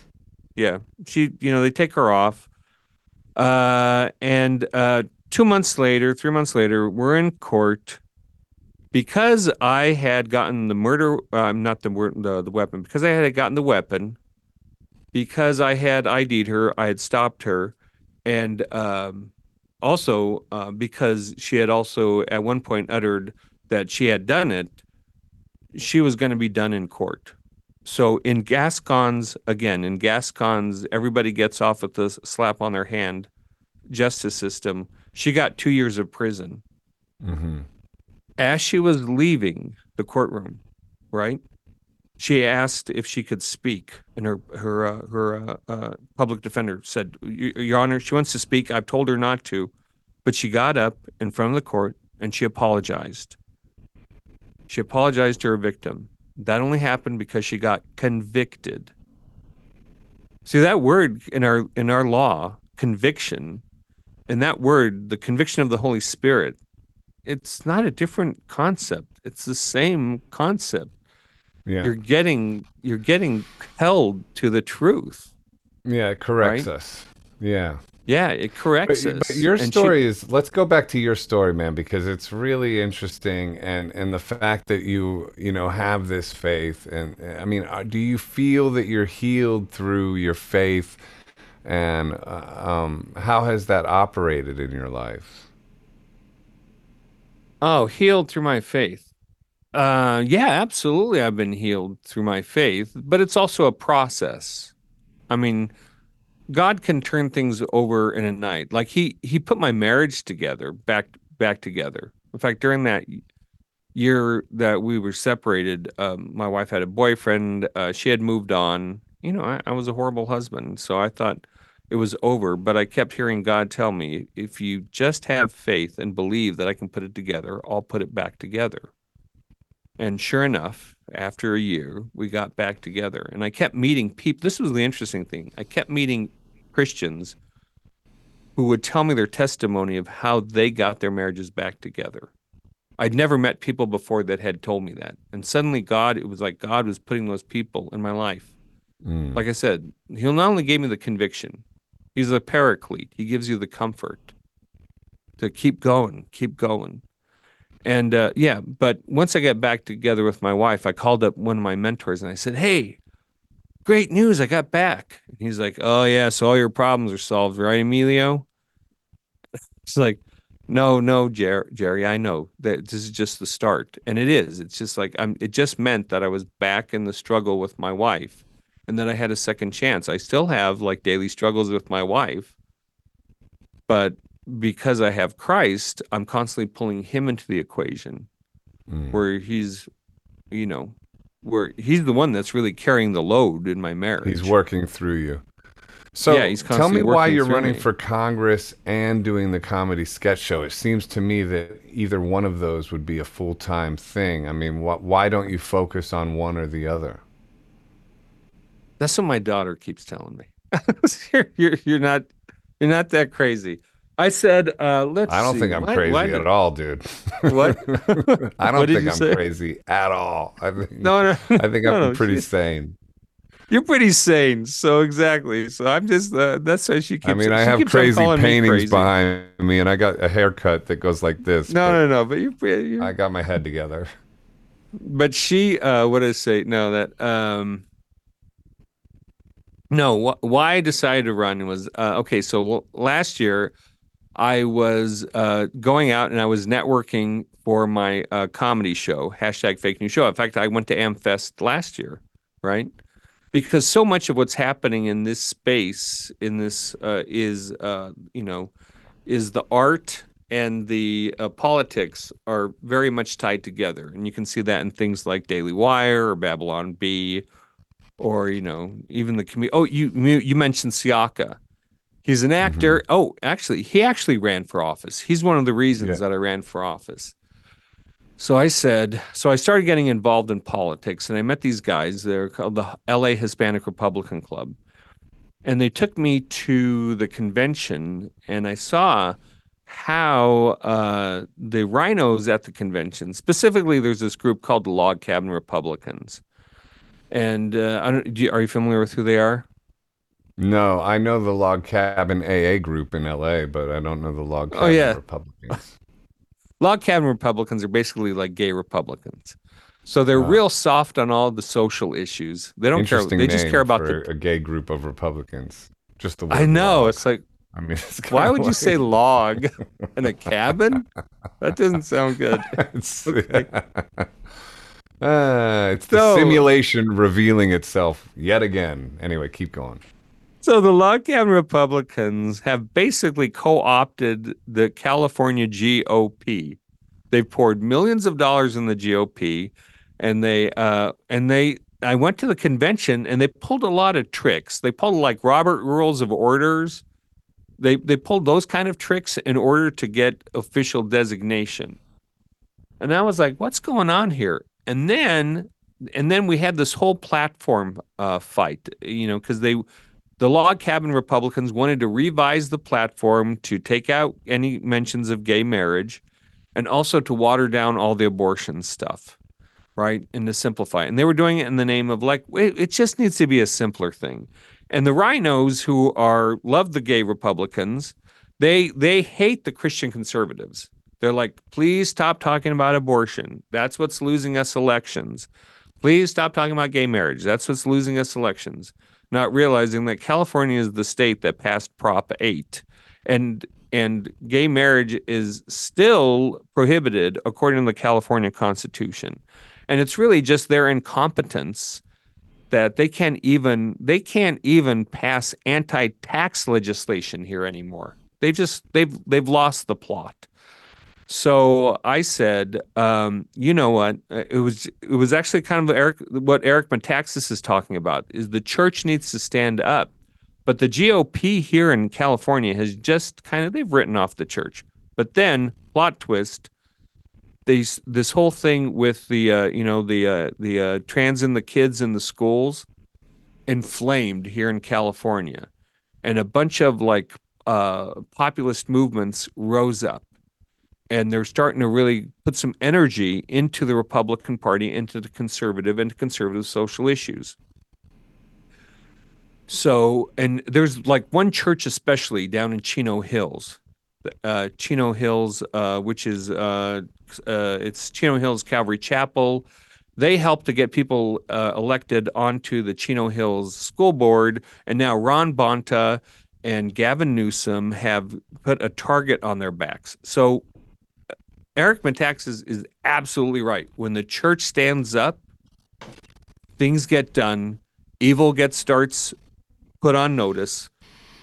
Yeah, she, you know, they take her off. Uh, and uh, two months later, three months later, we're in court because I had gotten the murder, uh, not the, the the weapon, because I had gotten the weapon, because I had ID'd her, I had stopped her, and um, also uh, because she had also at one point uttered that she had done it, she was going to be done in court. So in Gascons, again, in Gascons, everybody gets off with this slap on their hand justice system. She got two years of prison. hmm As she was leaving the courtroom, right? She asked if she could speak, and her her uh, her uh, uh, public defender said, "Your Honor, she wants to speak. I've told her not to, but she got up in front of the court and she apologized. She apologized to her victim. That only happened because she got convicted. See that word in our in our law, conviction, and that word, the conviction of the Holy Spirit, it's not a different concept. It's the same concept. Yeah. You're getting you're getting held to the truth. yeah, it corrects Right? us. Yeah. Yeah, it corrects But, us. but your And she- story is let's go back to your story, man, because it's really interesting and and the fact that you, you know, have this faith and I mean, uh, do you feel that you're healed through your faith and uh, um how has that operated in your life? Oh, healed through my faith. Uh yeah, absolutely I've been healed through my faith, but it's also a process. I mean, God can turn things over in a night. Like he he put my marriage together back back together. In fact, during that year that we were separated, um, my wife had a boyfriend. Uh, she had moved on. You know, I, I was a horrible husband, so I thought it was over. But I kept hearing God tell me, if you just have faith and believe that I can put it together, I'll put it back together. And sure enough, after a year, we got back together. And I kept meeting people. This was the interesting thing. I kept meeting Christians who would tell me their testimony of how they got their marriages back together. I'd never met people before that had told me that. And suddenly, God, it was like God was putting those people in my life. Mm. Like I said, He'll not only gave me the conviction, He's a paraclete. He gives you the comfort to keep going, keep going. And uh, yeah, but once I got back together with my wife, I called up one of my mentors and I said, Hey, great news. I got back. And he's like, Oh, yeah. So all your problems are solved, right, Emilio? It's like, no, no, Jer- Jerry, I know that this is just the start. And it is. It's just like, I'm, it just meant that I was back in the struggle with my wife and then I had a second chance. I still have like daily struggles with my wife, but because I have Christ, I'm constantly pulling him into the equation Mm. where he's, you know, where he's the one that's really carrying the load in my marriage. He's working through you. So Yeah, he's tell me why you're running me. for Congress and doing the comedy sketch show. It seems to me that either one of those would be a full time thing. I mean, wh- why don't you focus on one or the other? That's what my daughter keeps telling me. you're, you're you're not you're not that crazy. I said, uh, let's. I don't see, think I'm why- crazy why at all, dude. What? I don't What think I'm say? crazy at all. I think, No, no, I think no, I'm no, pretty she- sane. You're pretty sane. So exactly. So I'm just. Uh, that's why she keeps. I mean, I have crazy paintings crazy. behind me, and I got a haircut that goes like this. No, no, no. But you're. you're I got my head together. but she uh what did i say no that um no wh- why i decided to run was uh okay so l- last year i was uh going out and i was networking for my uh comedy show hashtag fake news show. In fact i went to amfest last year right? Because so much of what's happening in this space in this uh is uh you know is the art and the uh, politics are very much tied together. And you can see that in things like daily wire or babylon bee or you know even the commu- oh you you mentioned siaka He's an actor. Mm-hmm. Oh, actually, he actually ran for office. He's one of the reasons that I ran for office. So I said, so I started getting involved in politics and I met these guys. They're called the LA Hispanic Republican Club. And they took me to the convention and I saw how uh, the RINOs at the convention, specifically, there's this group called the Log Cabin Republicans. And uh, I don't, do you, are you familiar with who they are? No, I know the Log Cabin AA group in LA, but I don't know the Log Cabin Oh, yeah. Republicans. Log cabin Republicans are basically like gay Republicans. So they're real soft on all the social issues. They don't care. They just care about the. a gay group of Republicans. Just the I know. log. It's like, I mean, it's why would you say log in a cabin? That doesn't sound good. it's, Ah, it's the So- simulation revealing itself yet again. Anyway, keep going. So the cabin Republicans have basically co-opted the California GOP. They've poured millions of dollars in the GOP, and they uh, and they. I went to the convention and they pulled a lot of tricks. They pulled like Robert Rules of Orders. They they pulled those kind of tricks in order to get official designation. And I was like, what's going on here? And then and then we had this whole platform uh, fight, you know, because they the log cabin Republicans wanted to revise the platform to take out any mentions of gay marriage and also to water down all the abortion stuff, right? And to simplify. And they were doing it in the name of like, it just needs to be a simpler thing. And the RINOs who are love the gay Republicans, they they hate the Christian conservatives. They're like, please stop talking about abortion. That's what's losing us elections. Please stop talking about gay marriage. That's what's losing us elections. Not realizing that California is the state that passed Prop 8 and and gay marriage is still prohibited according to the California Constitution. And it's really just their incompetence that they can't even they can't even pass anti-tax legislation here anymore. They've just they've they've lost the plot. So I said, um, you know what? Uh, It was it was actually kind of Eric what Eric Metaxas is talking about is the church needs to stand up, but the GOP here in California has just kind of they've written off the church. But then plot twist, these this whole thing with the uh, you know the uh, the uh, trans and the kids in the schools inflamed here in California, and a bunch of like uh, populist movements rose up and they're starting to really put some energy into the Republican Party, into the conservative and conservative social issues. So, and there's like one church, especially down in Chino Hills, uh, Chino Hills, uh, which is uh, uh, it's Chino Hills Calvary Chapel. They helped to get people uh, elected onto the Chino Hills School Board, and now Rob Bonta and Gavin Newsom have put a target on their backs. So Eric Metaxas is, is absolutely right. When the church stands up, things get done, evil gets starts put on notice,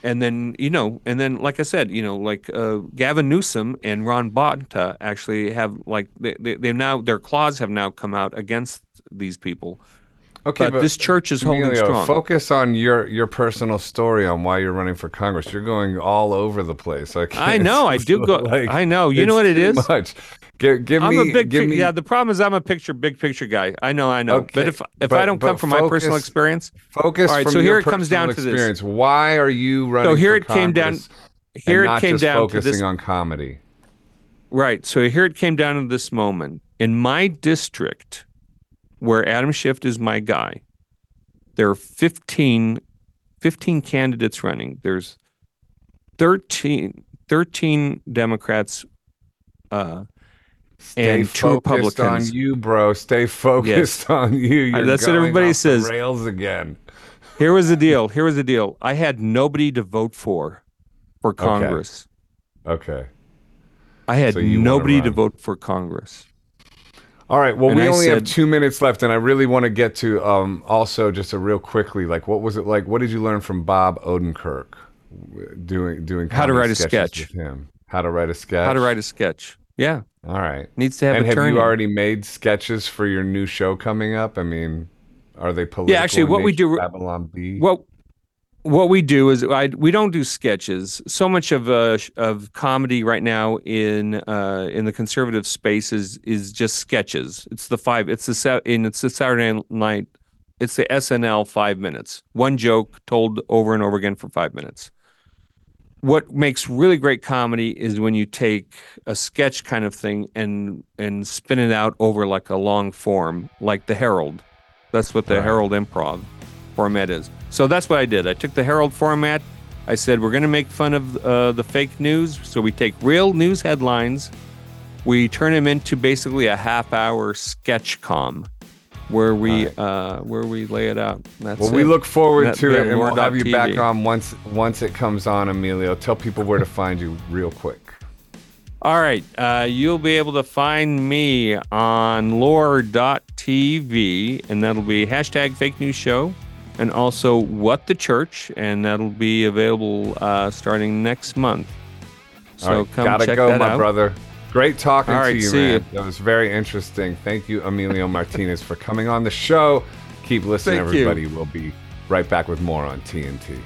and then you know, and then like I said, you know, like uh, Gavin Newsom and Rob Bonta actually have like they they they now their claws have now come out against these people. Okay, but, this church is holding Emilio, strong. Focus on your your personal story on why you're running for Congress. You're going all over the place. I, I know, I do go. like, I know. You know what it is. Much. Give, give I'm me, a big give me, yeah. The problem is I'm a picture big picture guy. I know, I know. Okay, But if if but- I don't come but from my personal experience, Focus. All right, so here it comes down to this. experience. Why are you running? So here for it came down- here it came down to focusing this- on comedy. Right. So here it came down to this moment. In my district, where Adam Schiff is my guy, there are 15, 15 candidates running. There's 13, 13 Democrats uh, Stay and two focused Republicans. on you, bro. Stay focused on you. You're that's what everybody says. Rails again. Here was the deal. Here was the deal. I had nobody to vote for for Congress. Okay. I had So nobody to vote for Congress. All right. Well, And we I only have two minutes left, and I really want to get to um, also just a real quickly. Like, what was it like? What did you learn from Bob Odenkirk doing doing How to write a sketch. with him? How to write a sketch? How to write a sketch. Yeah. All right. Needs to have and a have you already made sketches for your new show coming up? I mean, are they political? Yeah, actually, what we do- Babylon Bee. What what we do is I, we don't do sketches. So much of uh, of comedy right now in uh, in the conservative space is is just sketches. It's the five. It's the in it's the Saturday night. It's the SNL five minutes. One joke told over and over again for five minutes. What makes really great comedy is when you take a sketch kind of thing and and spin it out over like a long form, like the Harold. That's what the Right. Harold Improv format is. So that's what I did. I took the Harold format. I said we're going to make fun of uh, the fake news. So we take real news headlines, we turn them into basically a half-hour sketch com, where we uh, where we lay it out. That's Well, we look forward That- to it, and we'll have you back on once once it comes on, Emilio. Tell people where to find you real quick. All right. Uh, you'll be able to find me on loor.tv, and that'll be hashtag fake news show, and also what the church, and that'll be available uh, starting next month. So All right, come gotta check go, that my out. brother. Great talking All to you, man. you. That was very interesting. Thank you, Emilio Martinez, for coming on the show. Keep listening, Thank you. everybody. We'll be right back with more on TNT.